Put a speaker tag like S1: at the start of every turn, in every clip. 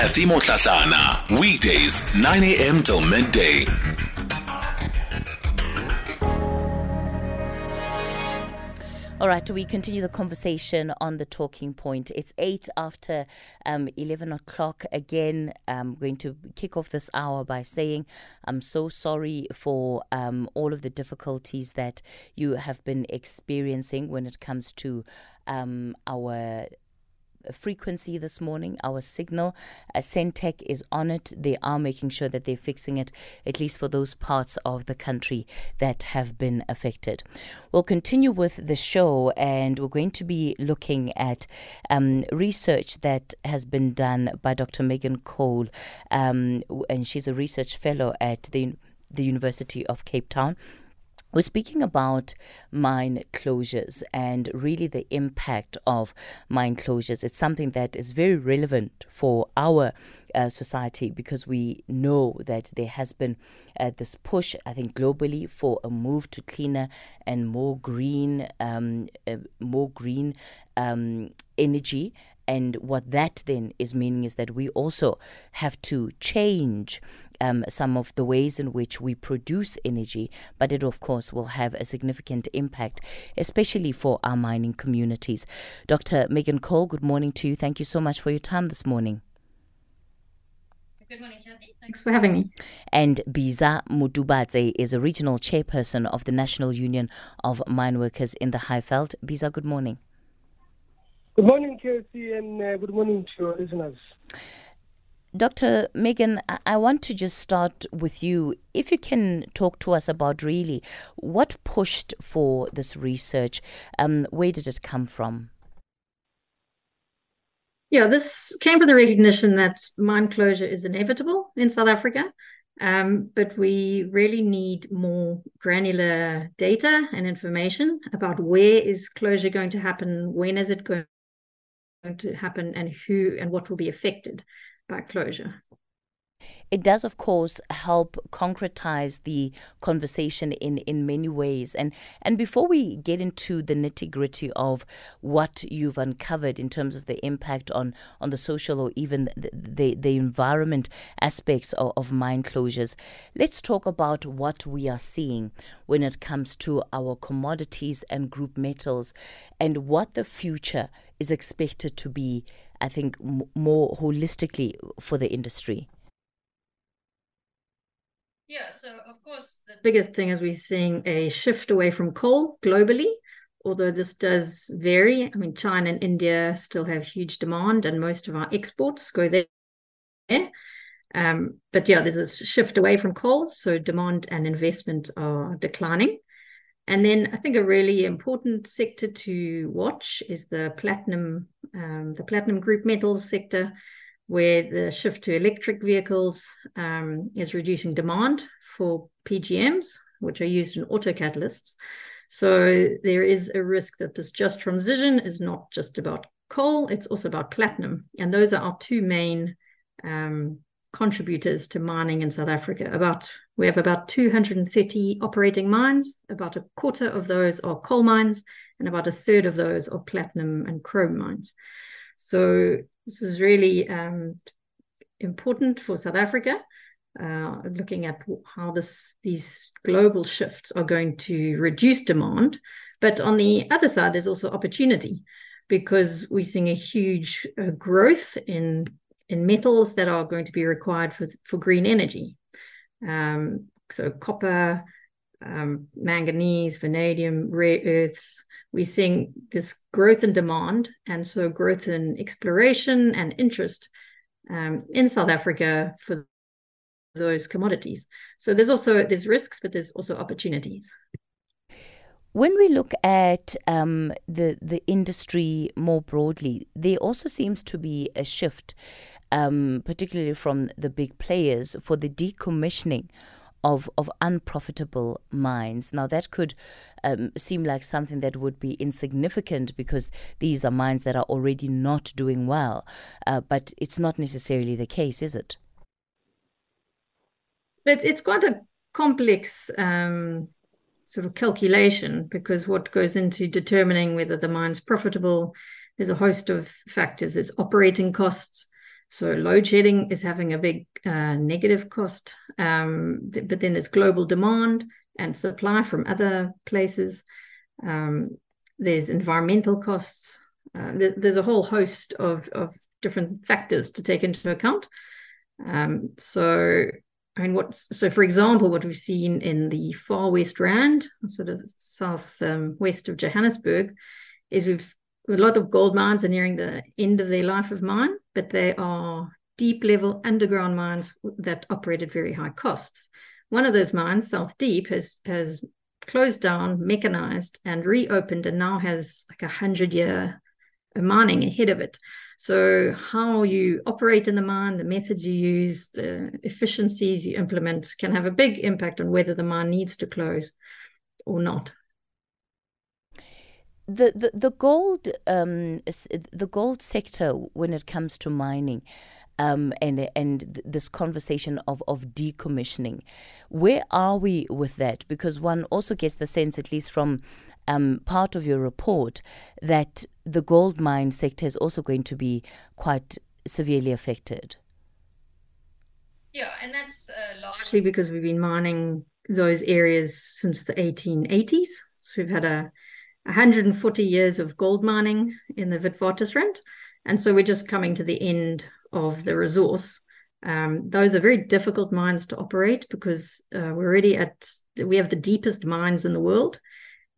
S1: Cathy Mohlahlana. Weekdays, 9 a.m. till midday.
S2: All right, we continue the conversation on the talking point. It's eight after um, 11 o'clock. Again, I'm going to kick off this hour by saying I'm so sorry for um, all of the difficulties that you have been experiencing when it comes to um, our frequency this morning, our signal. Uh, Sentech is on it. They are making sure that they're fixing it, at least for those parts of the country that have been affected. We'll continue with the show, and we're going to be looking at um, research that has been done by Dr. Megan Cole, um, and she's a research fellow at the the University of Cape Town. We're speaking about mine closures and really the impact of mine closures. It's something that is very relevant for our uh, society because we know that there has been uh, this push, I think, globally for a move to cleaner and more green, um, uh, more green um, energy. And what that then is meaning is that we also have to change um, some of the ways in which we produce energy, but it, of course, will have a significant impact, especially for our mining communities. Dr. Megan Cole, good morning to you. Thank you so much for your time this morning.
S3: Good morning, Cathy. Thanks for having me.
S2: And Bizzah Motubatse is a regional chairperson of the National Union of Mine Workers in the Highveld. Bizzah, good morning.
S4: Good morning, Cathy, and uh, good morning to your listeners.
S2: Dr. Megan, I want to just start with you. If you can talk to us about really what pushed for this research, um, where did it come from?
S3: Yeah, this came from the recognition that mine closure is inevitable in South Africa, um, but we really need more granular data and information about where is closure going to happen, when is it going to happen, and who and what will be affected closure.
S2: It does, of course, help concretize the conversation in, in many ways. And and before we get into the nitty gritty of what you've uncovered in terms of the impact on, on the social or even the, the, the environment aspects of, of mine closures, let's talk about what we are seeing when it comes to our commodities and group metals and what the future is expected to be I think, m- more holistically for the industry?
S3: Yeah, so of course, the biggest thing is we're seeing a shift away from coal globally, although this does vary. I mean, China and India still have huge demand, and most of our exports go there. Um, but yeah, there's a shift away from coal, so demand and investment are declining. And then I think a really important sector to watch is the platinum, um, the platinum group metals sector, where the shift to electric vehicles um, is reducing demand for PGMs, which are used in auto catalysts. So there is a risk that this just transition is not just about coal; it's also about platinum, and those are our two main um, contributors to mining in South Africa. About we have about 230 operating mines. About a quarter of those are coal mines, and about a third of those are platinum and chrome mines. So this is really um, important for South Africa. Uh, looking at how this these global shifts are going to reduce demand, but on the other side, there's also opportunity because we're seeing a huge uh, growth in in metals that are going to be required for, for green energy. Um, so copper, um, manganese, vanadium, rare earths. We're seeing this growth in demand, and so growth in exploration and interest um, in South Africa for those commodities. So there's also there's risks, but there's also opportunities.
S2: When we look at um, the the industry more broadly, there also seems to be a shift um, particularly from the big players, for the decommissioning of, of unprofitable mines. Now, that could um, seem like something that would be insignificant because these are mines that are already not doing well, uh, but it's not necessarily the case, is it?
S3: It's, it's quite a complex um, sort of calculation because what goes into determining whether the mine's profitable, there's a host of factors. There's operating costs, So load shedding is having a big uh, negative cost. Um, th- but then there's global demand and supply from other places. Um, there's environmental costs. Uh, there, there's a whole host of, of different factors to take into account. Um, so, I mean, what's so for example, what we've seen in the far west Rand, sort of south um, west of Johannesburg, is we've a lot of gold mines are nearing the end of their life of mine, but they are deep level underground mines that operate at very high costs. One of those mines, South Deep, has has closed down, mechanized, and reopened, and now has like a hundred year mining ahead of it. So how you operate in the mine, the methods you use, the efficiencies you implement can have a big impact on whether the mine needs to close or not.
S2: The, the, the gold um, the gold sector when it comes to mining um, and and this conversation of, of decommissioning. Where are we with that? Because one also gets the sense, at least from um, part of your report, that the gold mine sector is also going to be quite severely affected.
S3: Yeah, and that's uh, largely because we've been mining those areas since the 1880s. So we've had a 140 years of gold mining in the Witwatersrand. And so we're just coming to the end of the resource. Um, those are very difficult mines to operate because uh, we're already at, we have the deepest mines in the world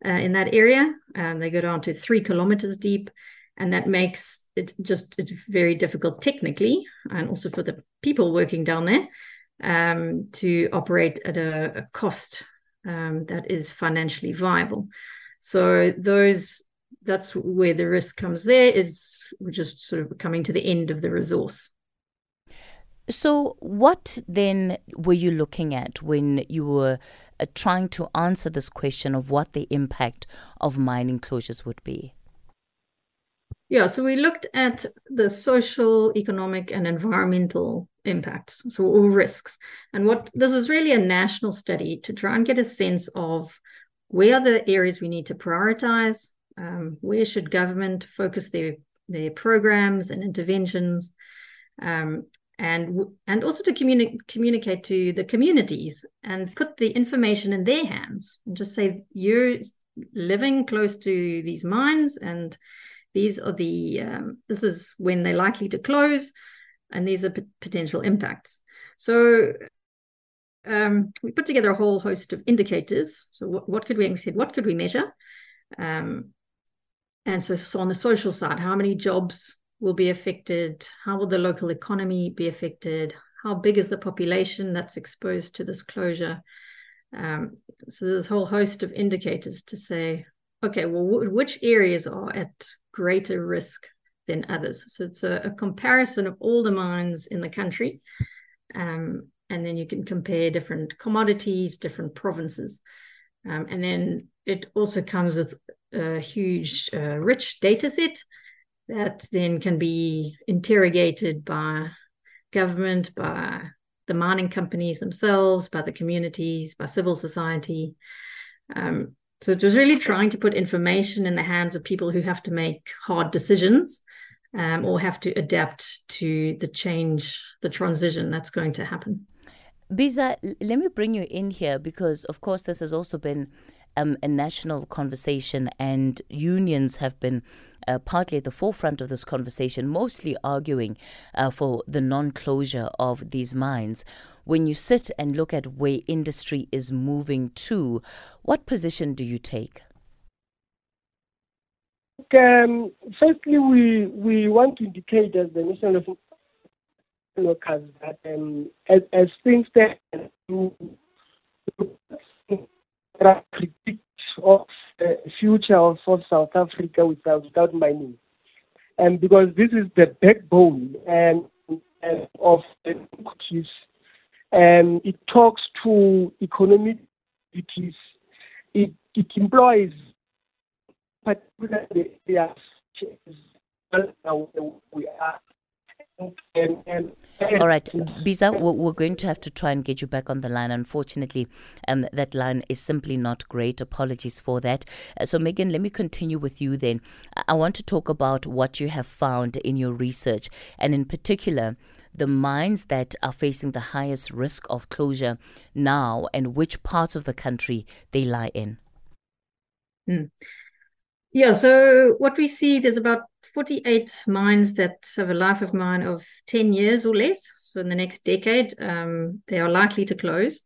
S3: uh, in that area. Um, they go down to three kilometers deep. And that makes it just it's very difficult technically and also for the people working down there um, to operate at a, a cost um, that is financially viable. So those that's where the risk comes there is we're just sort of coming to the end of the resource.
S2: So what then were you looking at when you were uh, trying to answer this question of what the impact of mining closures would be?
S3: Yeah, so we looked at the social, economic, and environmental impacts, so all risks. And what this is really a national study to try and get a sense of where are the areas we need to prioritize? Um, where should government focus their their programs and interventions? Um, and and also to communi- communicate to the communities and put the information in their hands and just say you're living close to these mines and these are the um, this is when they're likely to close and these are p- potential impacts so um, we put together a whole host of indicators. So what, what could we, said, what could we measure? Um, and so, so on the social side, how many jobs will be affected? How will the local economy be affected? How big is the population that's exposed to this closure? Um, so there's a whole host of indicators to say, okay, well, w- which areas are at greater risk than others? So it's a, a comparison of all the mines in the country. Um, and then you can compare different commodities, different provinces. Um, and then it also comes with a huge, uh, rich data set that then can be interrogated by government, by the mining companies themselves, by the communities, by civil society. Um, so it was really trying to put information in the hands of people who have to make hard decisions um, or have to adapt to the change, the transition that's going to happen.
S2: Bizzah, let me bring you in here because, of course, this has also been um, a national conversation, and unions have been uh, partly at the forefront of this conversation, mostly arguing uh, for the non closure of these mines. When you sit and look at where industry is moving to, what position do you take?
S4: Um, firstly, we we want to indicate as the National workers that um, as, as things stand, to predict of the future of, South Africa without, without mining. And because this is the backbone and, and of the countries, and it talks to economic activities, it, it employs particularly the we are
S2: all right, Bizzah, we're going to have to try and get you back on the line. Unfortunately, um, that line is simply not great. Apologies for that. Uh, so, Megan, let me continue with you then. I want to talk about what you have found in your research, and in particular, the mines that are facing the highest risk of closure now and which parts of the country they lie in.
S3: Hmm. Yeah, so what we see, there's about 48 mines that have a life of mine of 10 years or less. So in the next decade, um, they are likely to close.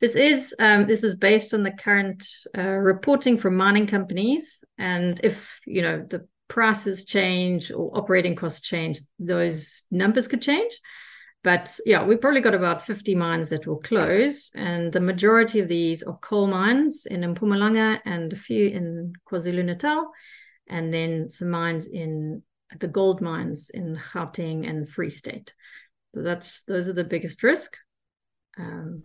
S3: This is um, this is based on the current uh, reporting from mining companies, and if you know the prices change or operating costs change, those numbers could change. But yeah, we've probably got about 50 mines that will close, and the majority of these are coal mines in Mpumalanga and a few in KwaZulu Natal and then some mines in the gold mines in Gauteng and Free State. So that's those are the biggest risk. Um,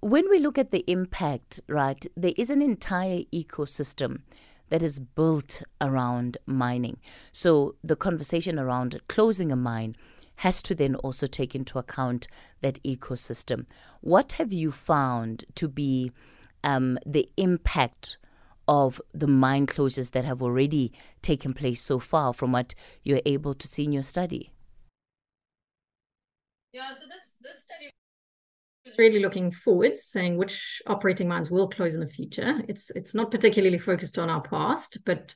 S2: when we look at the impact, right, there is an entire ecosystem that is built around mining. So the conversation around closing a mine has to then also take into account that ecosystem. What have you found to be um, the impact of the mine closures that have already taken place so far from what you're able to see in your study?
S3: Yeah, so this, this study is really looking forward, saying which operating mines will close in the future. It's it's not particularly focused on our past, but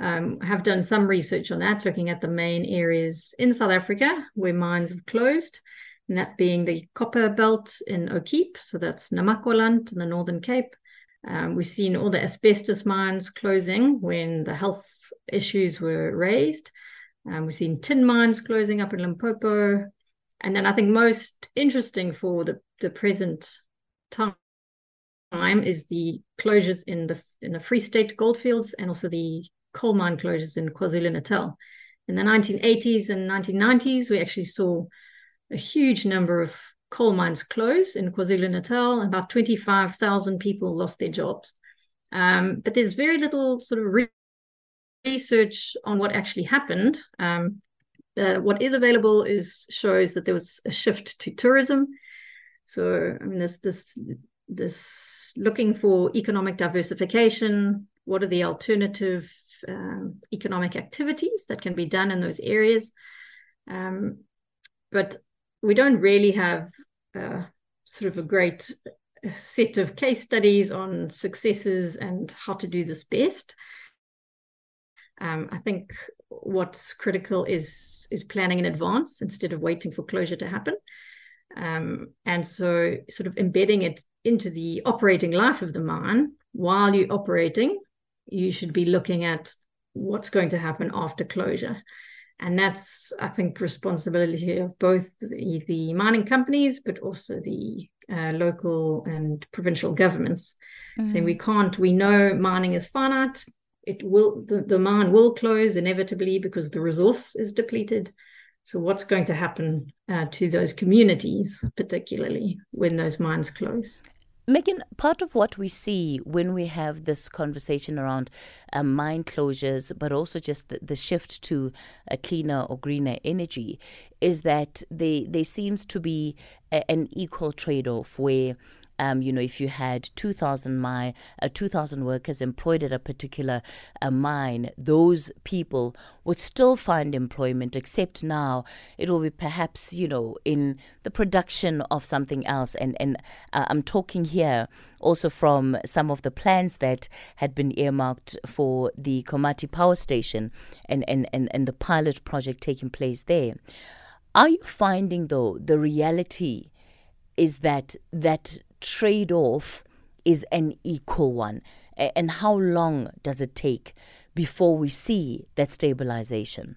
S3: um, have done some research on that, looking at the main areas in South Africa where mines have closed, and that being the copper belt in Okiep, so that's Namaqualand in the Northern Cape, um, we've seen all the asbestos mines closing when the health issues were raised. Um, we've seen tin mines closing up in Limpopo. And then I think most interesting for the, the present time is the closures in the in the Free State goldfields and also the coal mine closures in KwaZulu Natal. In the 1980s and 1990s, we actually saw a huge number of coal mines closed in KwaZulu Natal. About 25,000 people lost their jobs. Um, but there's very little sort of re- research on what actually happened. Um, uh, what is available is shows that there was a shift to tourism. So I mean, this this this looking for economic diversification. What are the alternative um, economic activities that can be done in those areas? Um, but we don't really have uh, sort of a great set of case studies on successes and how to do this best. Um, I think what's critical is is planning in advance instead of waiting for closure to happen. Um, and so, sort of embedding it into the operating life of the mine while you're operating, you should be looking at what's going to happen after closure and that's i think responsibility of both the, the mining companies but also the uh, local and provincial governments mm-hmm. saying we can't we know mining is finite. It will the, the mine will close inevitably because the resource is depleted. So what's going to happen uh, to those communities particularly when those mines close
S2: Megan, part of what we see when we have this conversation around um, mine closures, but also just the, the shift to a cleaner or greener energy, is that they, there seems to be a, an equal trade off where um, you know, if you had 2,000 mine, uh, 2,000 workers employed at a particular uh, mine, those people would still find employment, except now it will be perhaps, you know, in the production of something else. And, and uh, I'm talking here also from some of the plans that had been earmarked for the Komati power station and, and, and, and the pilot project taking place there. Are you finding, though, the reality is that that trade off is an equal one? And how long does it take before we see that stabilization?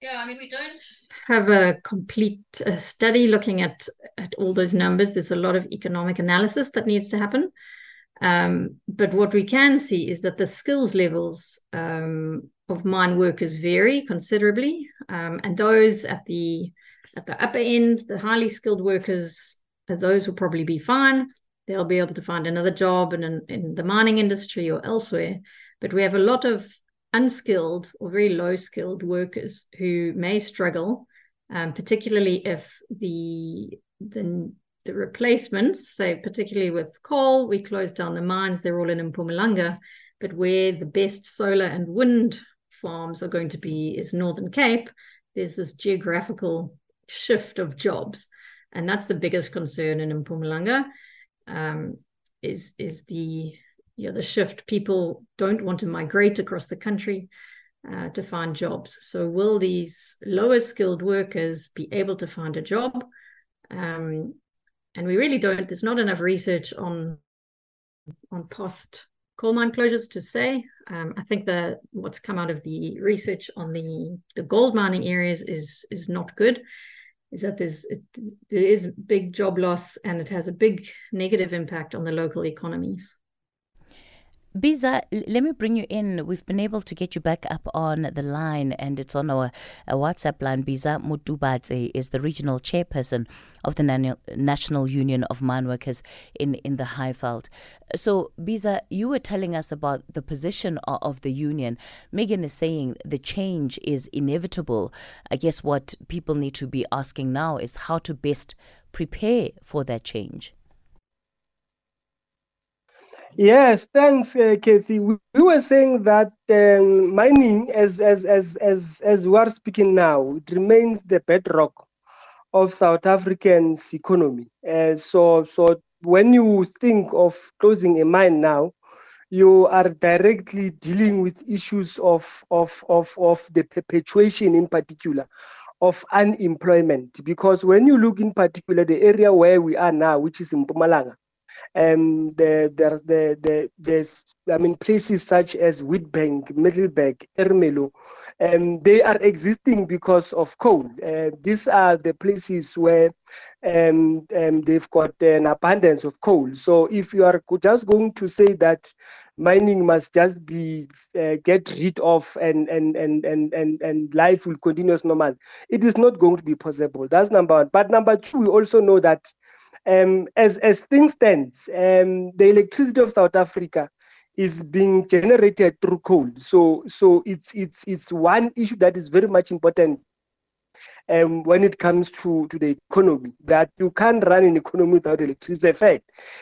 S3: Yeah, I mean, we don't have a complete uh, study looking at, at all those numbers. There's a lot of economic analysis that needs to happen. Um, but what we can see is that the skills levels um, of mine workers vary considerably. Um, and those at the at the upper end, the highly skilled workers, uh, those will probably be fine. They'll be able to find another job in, in the mining industry or elsewhere. But we have a lot of unskilled or very low skilled workers who may struggle, um, particularly if the the the replacements, say particularly with coal, we closed down the mines, they're all in Mpumalanga, but where the best solar and wind farms are going to be is Northern Cape, there's this geographical shift of jobs. And that's the biggest concern in Mpumalanga, um, is, is the you know, the shift. People don't want to migrate across the country uh, to find jobs. So will these lower skilled workers be able to find a job? Um, and we really don't. There's not enough research on on past coal mine closures to say. Um, I think that what's come out of the research on the the gold mining areas is is not good. Is that there's it, there is big job loss and it has a big negative impact on the local economies.
S2: Bizzah, let me bring you in. We've been able to get you back up on the line, and it's on our, our WhatsApp line. Bizzah Motubatse is the regional chairperson of the National Union of Mine Workers in, in the Highveld. So, Bizzah, you were telling us about the position of the union. Megan is saying the change is inevitable. I guess what people need to be asking now is how to best prepare for that change.
S5: Yes, thanks, uh, Cathy. We, we, were saying that um, mining, as as as as as we are speaking now, it remains the bedrock of South African's economy. Uh, so so when you think of closing a mine now, you are directly dealing with issues of of of of the perpetuation, in particular, of unemployment. Because when you look in particular the area where we are now, which is in Mpumalanga um, the, the, the, the, there's, I mean, places such as Witbank, Middelburg, Ermelo, um, they are existing because of coal. Uh, these are the places where um, um, they've got an abundance of coal. So if you are just going to say that mining must just be uh, get rid of and, and and and and and life will continue as normal, it is not going to be possible. That's number one. But number two, we also know that um, as as things stand, um, the electricity of South Africa is being generated through coal. So so it's it's it's one issue that is very much important um, when it comes to, to the economy, that you can't run an economy without electricity.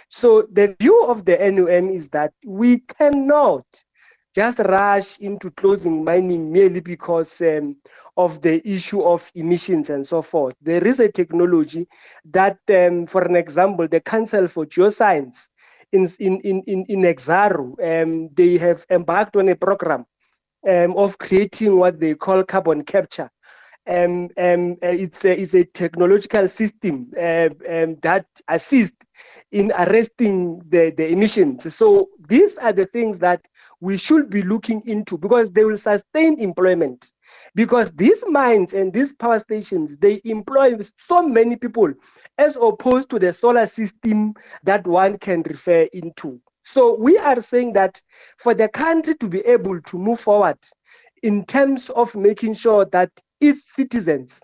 S5: So the view of the NUM is that we cannot just rush into closing mining merely because um, of the issue of emissions and so forth. There is a technology that, um, for an example, the Council for Geoscience in, in, in, in, in Exxaro, um, they have embarked on a program um, of creating what they call carbon capture. Um, um, uh, it's, a, it's a technological system uh, um, that assists in arresting the, the emissions. So these are the things that we should be looking into because they will sustain employment. Because these mines and these power stations, they employ so many people as opposed to the solar system that one can refer into. So we are saying that for the country to be able to move forward in terms of making sure that its citizens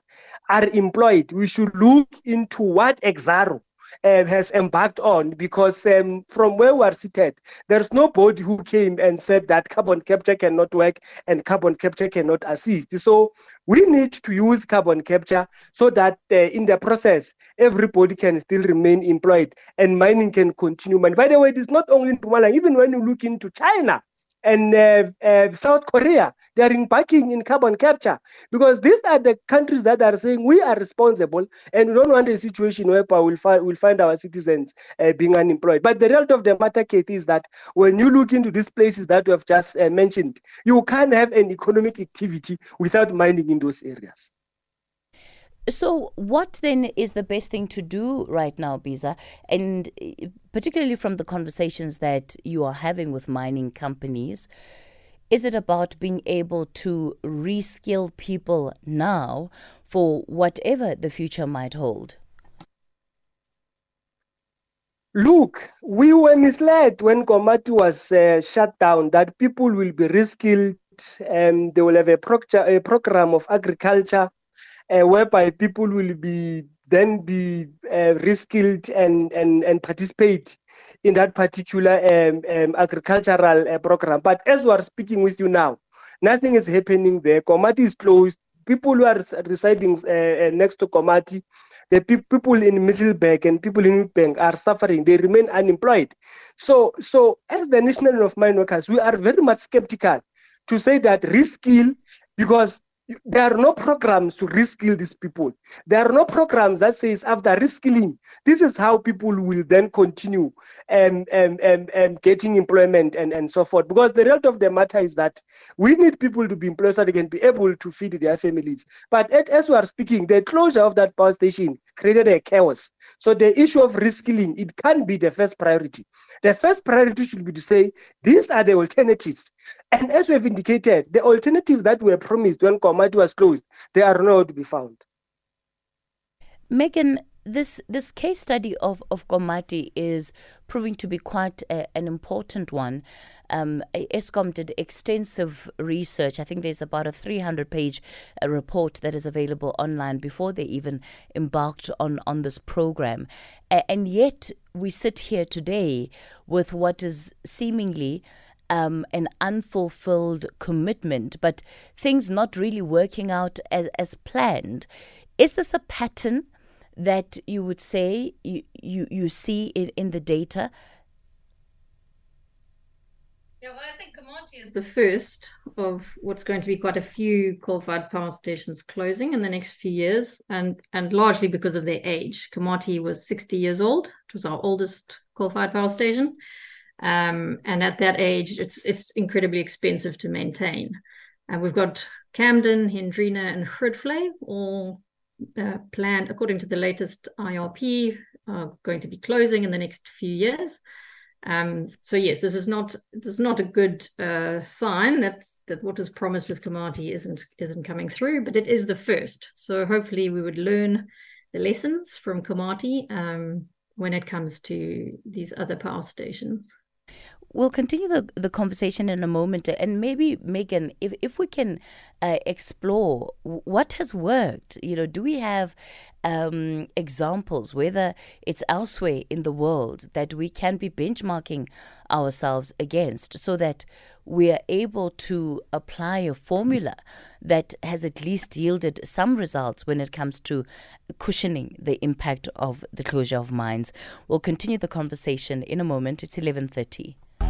S5: are employed, we should look into what Exxaro uh, has embarked on because um, from where we are seated, there's nobody who came and said that carbon capture cannot work and carbon capture cannot assist. So we need to use carbon capture so that uh, in the process, everybody can still remain employed and mining can continue. And by the way, it is not only in Mpumalanga, even when you look into China, and uh, uh, South Korea, they are embarking in carbon capture because these are the countries that are saying we are responsible and we don't want a situation where we'll find, we'll find our citizens uh, being unemployed. But the reality of the matter, Kate, is that when you look into these places that we have just uh, mentioned, you can't have an economic activity without mining in those areas.
S2: So, what then is the best thing to do right now, Bizzah? And eh, particularly from the conversations that you are having with mining companies, is it about being able to reskill people now for whatever the future might hold?
S5: Look, we were misled when Komati was uh, shut down that people will be reskilled and they will have a, a program of agriculture uh, whereby people will be then be uh, reskilled and, and, and participate in that particular um, um, agricultural uh, program. But as we are speaking with you now, Nothing is happening there. Komati is closed. People who are residing uh, uh, next to Komati, the pe- people in Middelburg and people in Bank are suffering. They remain unemployed. So, so as the National of Mine Workers, we are very much skeptical to say that reskill because there are no programs to reskill these people. There are no programs that says after reskilling, this is how people will then continue um, um, um, um, getting employment and, and so forth. Because the result of the matter is that we need people to be employed so they can be able to feed their families. But as we are speaking, the closure of that power station created a chaos. So the issue of reskilling, it can't be the first priority. The first priority should be to say, these are the alternatives. And as we have indicated, the alternatives that were promised when Komati was closed, they are nowhere to be found.
S2: Megan, this this case study of of Komati is proving to be quite a, an important one. Um, Eskom did extensive research. I think there's about a 300 page uh, report that is available online before they even embarked on, on this program. and yet, we sit here today with what is seemingly um, an unfulfilled commitment, but things not really working out as, as planned. Is this a pattern that you would say you, you, you see in, in the data?
S3: Yeah, well, I think Komati is the first of what's going to be quite a few coal-fired power stations closing in the next few years, and and largely because of their age. Komati was 60 years old. It was our oldest coal-fired power station, um, and at that age, it's it's incredibly expensive to maintain. And we've got Camden, Hendrina, and Grootvlei all uh, planned according to the latest IRP, are going to be closing in the next few years. Um, so yes, this is not this is not a good uh, sign that that what was promised with Komati isn't isn't coming through, but it is the first. So hopefully we would learn the lessons from Komati um, when it comes to these other power stations.
S2: We'll continue the, the conversation in a moment. And maybe, Megan, if, if we can uh, explore what has worked, you know, do we have um, examples, whether it's elsewhere in the world, that we can be benchmarking ourselves against so that we are able to apply a formula that has at least yielded some results when it comes to cushioning the impact of the closure of mines. We'll continue the conversation in a moment. It's 11:30.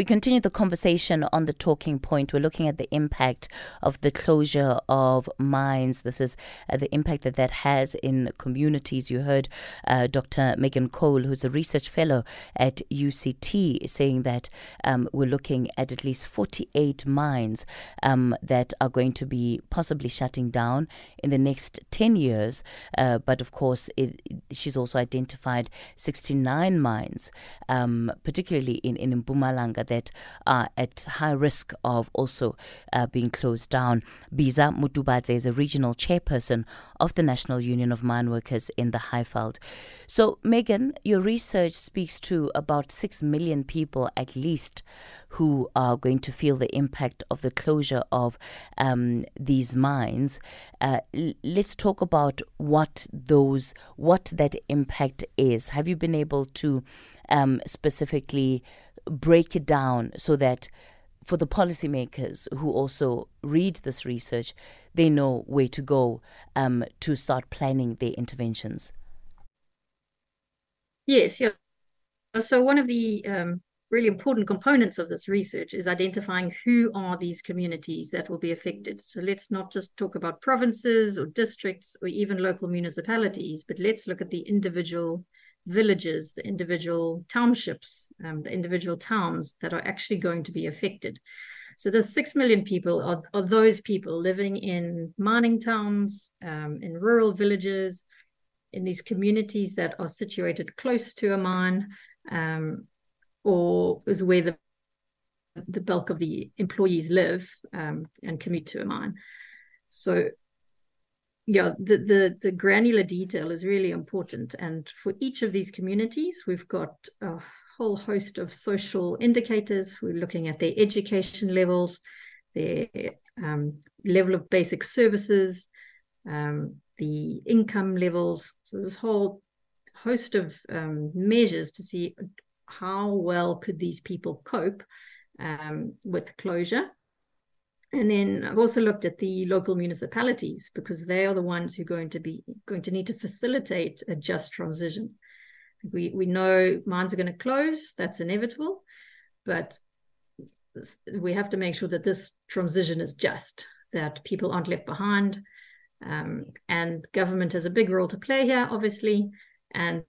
S2: We continue the conversation on the talking point. We're looking at the impact of the closure of mines. This is uh, the impact that that has in communities. You heard uh, Dr. Megan Cole, who's a research fellow at UCT, saying that um, we're looking at at least 48 mines um, that are going to be possibly shutting down in the next 10 years. Uh, but of course, it, she's also identified 69 mines, um, particularly in, in Mpumalanga that are at high risk of also uh, being closed down. Bizzah Motubatse is a regional chairperson of the National Union of Mine Workers in the Highveld. So, Megan, your research speaks to about 6 million people at least who are going to feel the impact of the closure of um, these mines. Uh, l- let's talk about what those, what that impact is. Have you been able to um, specifically break it down so that for the policymakers who also read this research, they know where to go um, to start planning their interventions.
S3: Yes, yeah. So one of the um, really important components of this research is identifying who are these communities that will be affected. So let's not just talk about provinces or districts or even local municipalities, but let's look at the individual villages, the individual townships, um, the individual towns that are actually going to be affected. So the six million people are, are those people living in mining towns, um, in rural villages, in these communities that are situated close to a mine, um, or is where the the bulk of the employees live um, and commute to a mine. So yeah the, the the granular detail is really important. And for each of these communities we've got a whole host of social indicators. We're looking at their education levels their um, level of basic services um, the income levels. So this whole host of um, measures to see how well could these people cope um, with closure. And then I've also looked at the local municipalities because they are the ones who are going to be going to need to facilitate a just transition. We we know mines are going to close, that's inevitable, but we have to make sure that this transition is just, that people aren't left behind. Um, and government has a big role to play here, obviously. And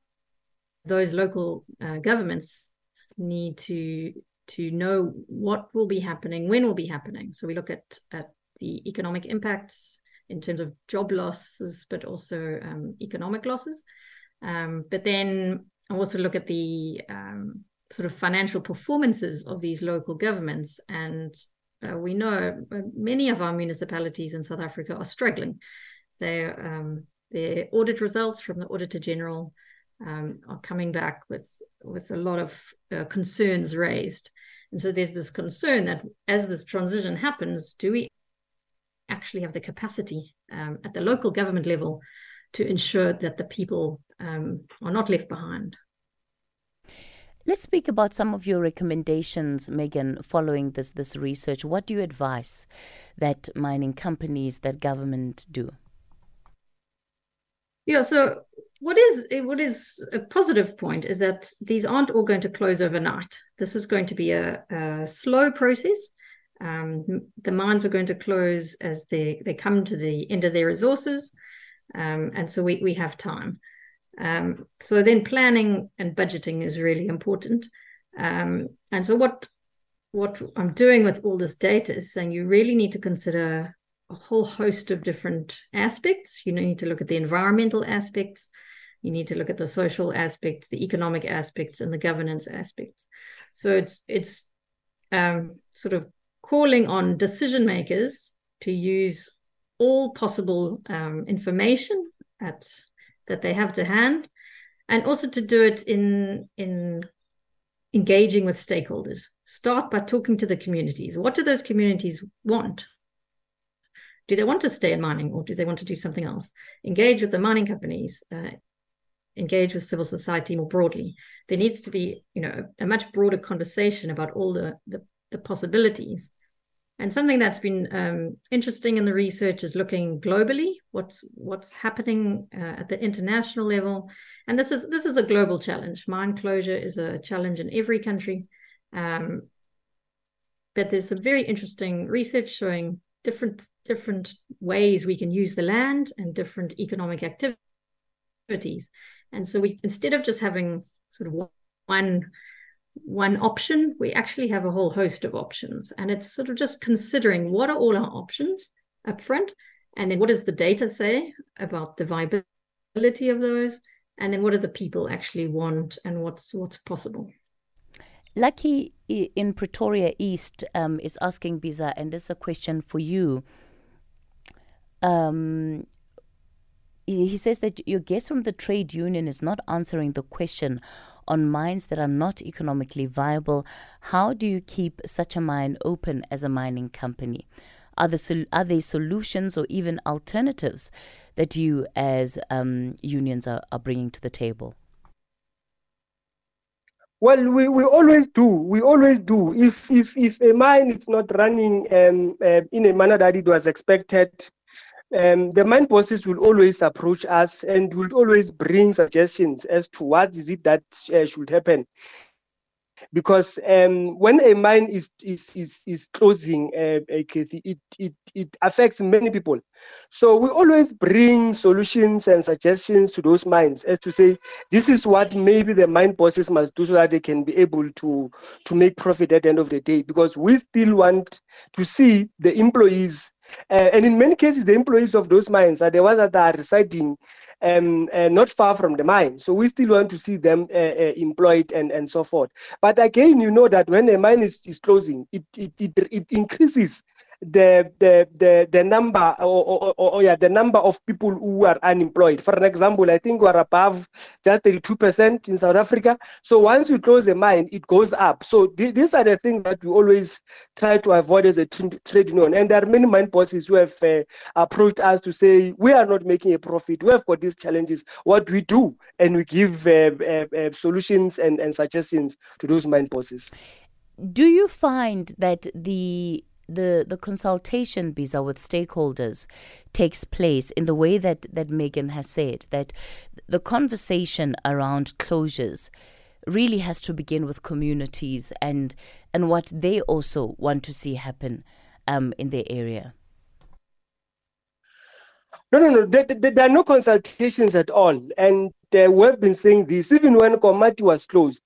S3: those local uh, governments need to to know what will be happening, when will be happening. So we look at at the economic impacts in terms of job losses, but also um, economic losses. Um, but then I also look at the um, sort of financial performances of these local governments. And uh, we know uh, many of our municipalities in South Africa are struggling. Their, um, their audit results from the Auditor General um, are coming back with, with a lot of uh, concerns raised. And so there's this concern that as this transition happens, do we actually have the capacity um, at the local government level to ensure that the people um, are not left behind?
S2: Let's speak about some of your recommendations, Megan, following this, this research. What do you advise that mining companies, that government do?
S3: Yeah, so what is what is a positive point is that these aren't all going to close overnight. This is going to be a, a slow process. Um, the mines are going to close as they, they come to the end of their resources. Um, and so we, we have time. Um, so then planning and budgeting is really important. Um, and so what what I'm doing with all this data is saying you really need to consider a whole host of different aspects. You need to look at the environmental aspects, you need to look at the social aspects, the economic aspects, and the governance aspects. So it's it's um, sort of calling on decision makers to use all possible um, information at that they have to hand and also to do it in in engaging with stakeholders. Start by talking to the communities. What do those communities want? Do they want to stay in mining or do they want to do something else? Engage with the mining companies uh, engage with civil society more broadly there needs to be you know a, much broader conversation about all the, the, the possibilities and something that's been um, interesting in the research is looking globally, what's what's happening uh, at the international level, and this is this is a global challenge. Mine closure is a challenge in every country, um, but there's some very interesting research showing different different ways we can use the land and different economic activities. And so we instead of just having sort of one one option, we actually have a whole host of options. And it's sort of just considering what are all our options up front, and then what does the data say about the viability of those, and then what do the people actually want and what's what's possible.
S2: Lucky in Pretoria East um, is asking Bizzah, and this is a question for you. Um, he says that your guest from the trade union is not answering the question on mines that are not economically viable, how do you keep such a mine open as a mining company? Are there, are there solutions or even alternatives that you as um, unions are, are bringing to the table?
S5: Well, we, we always do. We always do. If if if a mine is not running um, uh, in a manner that it was expected, um, the mine bosses will always approach us and will always bring suggestions as to what is it that uh, should happen. Because um, when a mine is is is, is closing uh, it, it it affects many people. So we always bring solutions and suggestions to those mines as to say this is what maybe the mine bosses must do so that they can be able to to make profit at the end of the day. Because we still want to see the employees uh, and in many cases, the employees of those mines are the ones that are residing um, uh, not far from the mine. So we still want to see them uh, uh, employed and, and so forth. But again, you know that when a mine is, is closing, it, it, it, it increases the the the, the number or, or, or, yeah the number of people who are unemployed. For an example, I think we're above just 32% in South Africa. So once you close a mine, it goes up. So th- these are the things that we always try to avoid as a trade union. And there are many mine bosses who have uh, approached us to say we are not making a profit. We have got these challenges. What we do, and we give uh, uh, uh solutions and, and suggestions to those mine bosses.
S2: Do you find that the the the consultation visa with stakeholders takes place in the way that that Megan has said that the conversation around closures really has to begin with communities and and what they also want to see happen um, in their area.
S5: No, no, no. There, there, there, are no consultations at all. And uh, we've been saying this even when Komati was closed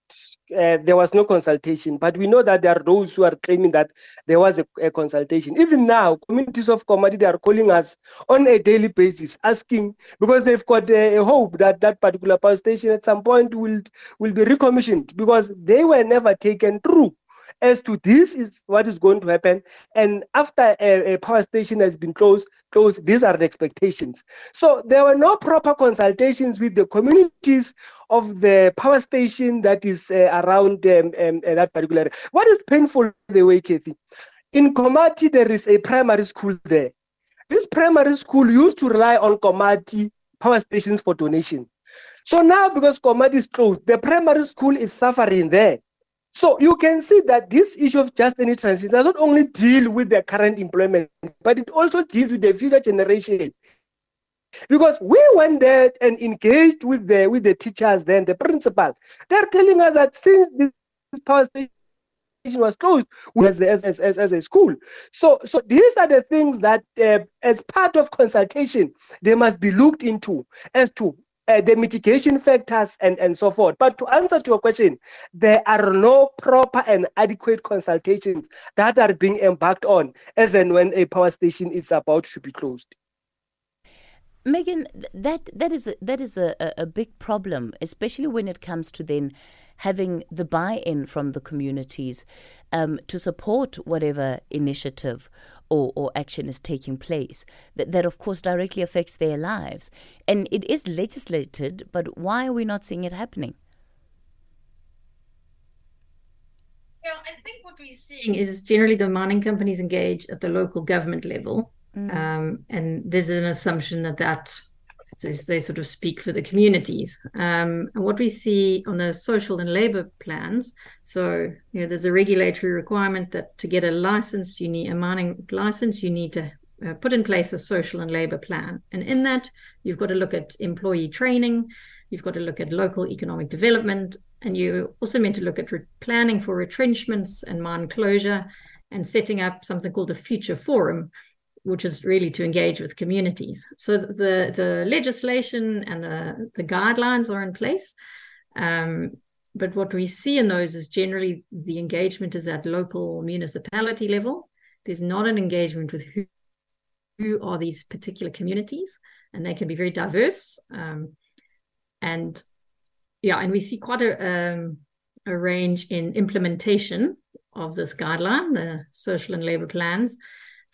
S5: uh, there was no consultation, but we know that there are those who are claiming that there was a, a consultation. Even now, communities of Komati are calling us on a daily basis, asking because they've got a, a, hope that that particular power station at some point will will be recommissioned because they were never taken through as to this is what is going to happen. And after a, a, power station has been closed, closed, these are the expectations. So there were no proper consultations with the communities of the power station that is uh, around um, um, uh, that particular area. What is painful the way, Cathy? In Komati, there is a primary school there. This primary school used to rely on Komati power stations for donation. So now, because Komati is closed, the primary school is suffering there. So you can see that this issue of just any transition does not only deal with the current employment, but it also deals with the future generation. Because we went there and engaged with the with the teachers, then the principal. They're telling us that since this power station was closed we as, as, as, as a school. So, so these are the things that, uh, as part of consultation, they must be looked into as to uh, the mitigation factors and, and so forth. But to answer to your question, there are no proper and adequate consultations that are being embarked on as and when a power station is about to be closed.
S2: Megan, that that is a, that is a, a big problem, especially when it comes to then having the buy-in from the communities um, to support whatever initiative or, or action is taking place that, that of course directly affects their lives. And it is legislated but why are we not seeing it happening?
S3: Yeah i think what we're seeing is generally the mining companies engage at the local government level. Mm. um, and there's an assumption that that so they sort of speak for the communities. Um, and what we see on the social and labor plans, so you know, there's a regulatory requirement that to get a license, you need a mining license, you need to uh, put in place a social and labor plan. And in that, you've got to look at employee training, you've got to look at local economic development, and you also meant to look at re- planning for retrenchments and mine closure and setting up something called a future forum which is really to engage with communities. So the the legislation and the, the guidelines are in place. Um, but what we see in those is generally the engagement is at local municipality level. There's not an engagement with who, who are these particular communities, and they can be very diverse. Um, and yeah, and we see quite a, um, a range in implementation of this guideline, the social and labor plans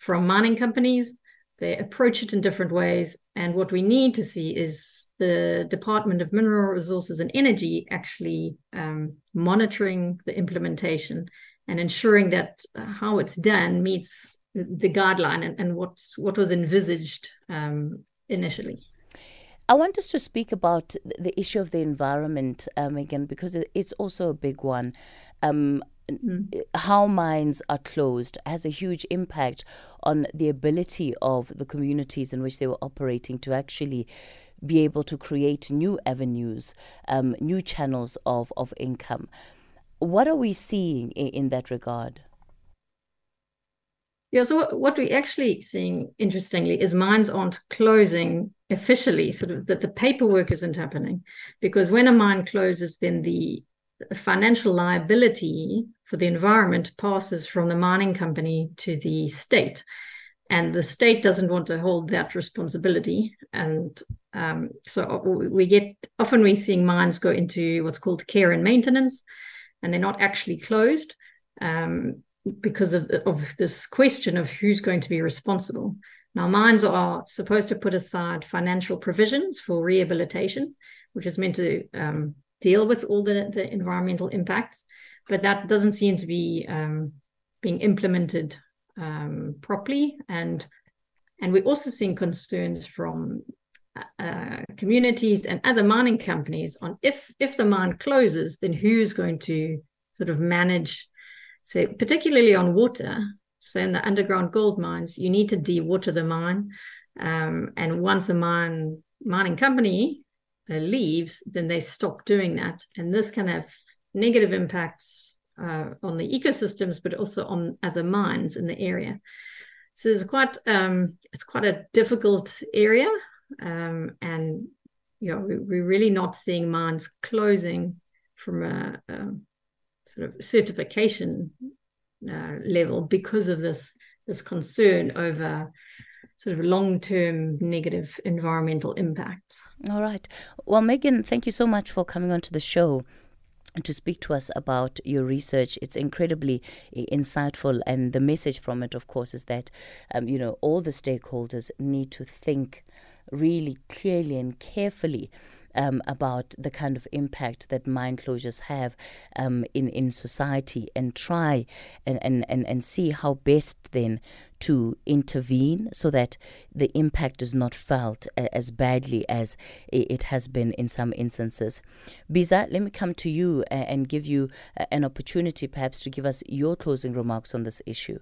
S3: from mining companies. They approach it in different ways. And what we need to see is the Department of Mineral Resources and Energy actually um, monitoring the implementation and ensuring that uh, how it's done meets the guideline and, and what's, what was envisaged um, initially.
S2: I want us to speak about the issue of the environment, um, again, because it's also a big one. Um, mm. How mines are closed has a huge impact on the ability of the communities in which they were operating to actually be able to create new avenues, um, new channels of, of income. What are we seeing in, in that regard?
S3: Yeah, so what we're actually seeing, interestingly, is mines aren't closing officially, sort of that the paperwork isn't happening. Because when a mine closes, then the financial liability for the environment passes from the mining company to the state. And the state doesn't want to hold that responsibility. And um, so we get often we're seeing mines go into what's called care and maintenance, and they're not actually closed. Um, because of, of this question of who's going to be responsible. Now, mines are supposed to put aside financial provisions for rehabilitation, which is meant to um, deal with all the, the environmental impacts, but that doesn't seem to be um, being implemented um, properly. And and we're also seeing concerns from uh, communities and other mining companies on if if the mine closes, then who's going to sort of manage, say, particularly on water. So in the underground gold mines, you need to dewater the mine, um, and once a mine mining company uh, leaves, then they stop doing that, and this can have negative impacts uh, on the ecosystems, but also on other mines in the area. So it's quite um, it's quite a difficult area, um, and you know we're really not seeing mines closing from a, a sort of certification uh, level because of this this concern over sort of long term negative environmental impacts.
S2: All right. Well, Megan, thank you so much for coming on to the show to speak to us about your research. It's incredibly insightful, and the message from it, of course, is that um, you know all the stakeholders need to think really clearly and carefully. Um, about the kind of impact that mine closures have um, in in society, and try and, and, and, and see how best then to intervene so that the impact is not felt as badly as it has been in some instances. Bizzah, let me come to you and give you an opportunity perhaps to give us your closing remarks on this issue.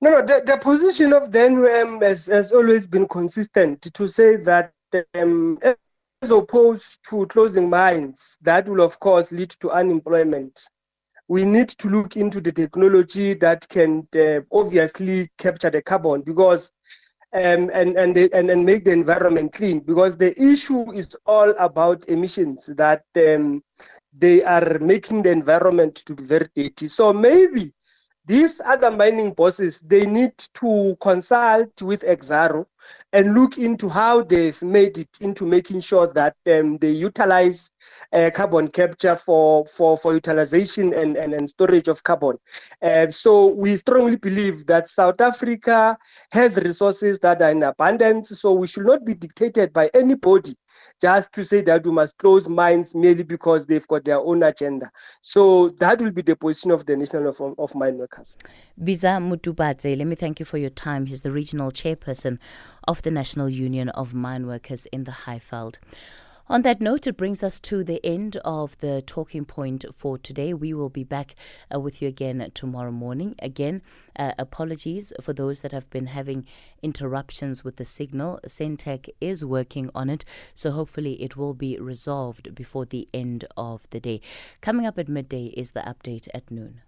S5: No, no, the, the position of the NUM has, has always been consistent to say that um, as opposed to closing mines, that will of course lead to unemployment we need to look into the technology that can uh, obviously capture the carbon because um, and and, the, and and make the environment clean because the issue is all about emissions that um, they are making the environment to be very dirty. So maybe these other mining bosses they need to consult with Exxaro and look into how they've made it into making sure that um, they utilize uh, carbon capture for, for, for utilization and, and, and storage of carbon. Uh, so we strongly believe that South Africa has resources that are in abundance, so we should not be dictated by anybody just to say that we must close mines merely because they've got their own agenda. So that will be the position of the National of, of Mine Workers.
S2: Bizzah Motubatse, let me thank you for your time. He's the regional chairperson of the National Union of Mine Workers in the Highveld. On that note, it brings us to the end of the talking point for today. We will be back uh, with you again tomorrow morning. Again, uh, apologies for those that have been having interruptions with the signal. Sentech is working on it, so hopefully it will be resolved before the end of the day. Coming up at midday is the update at noon.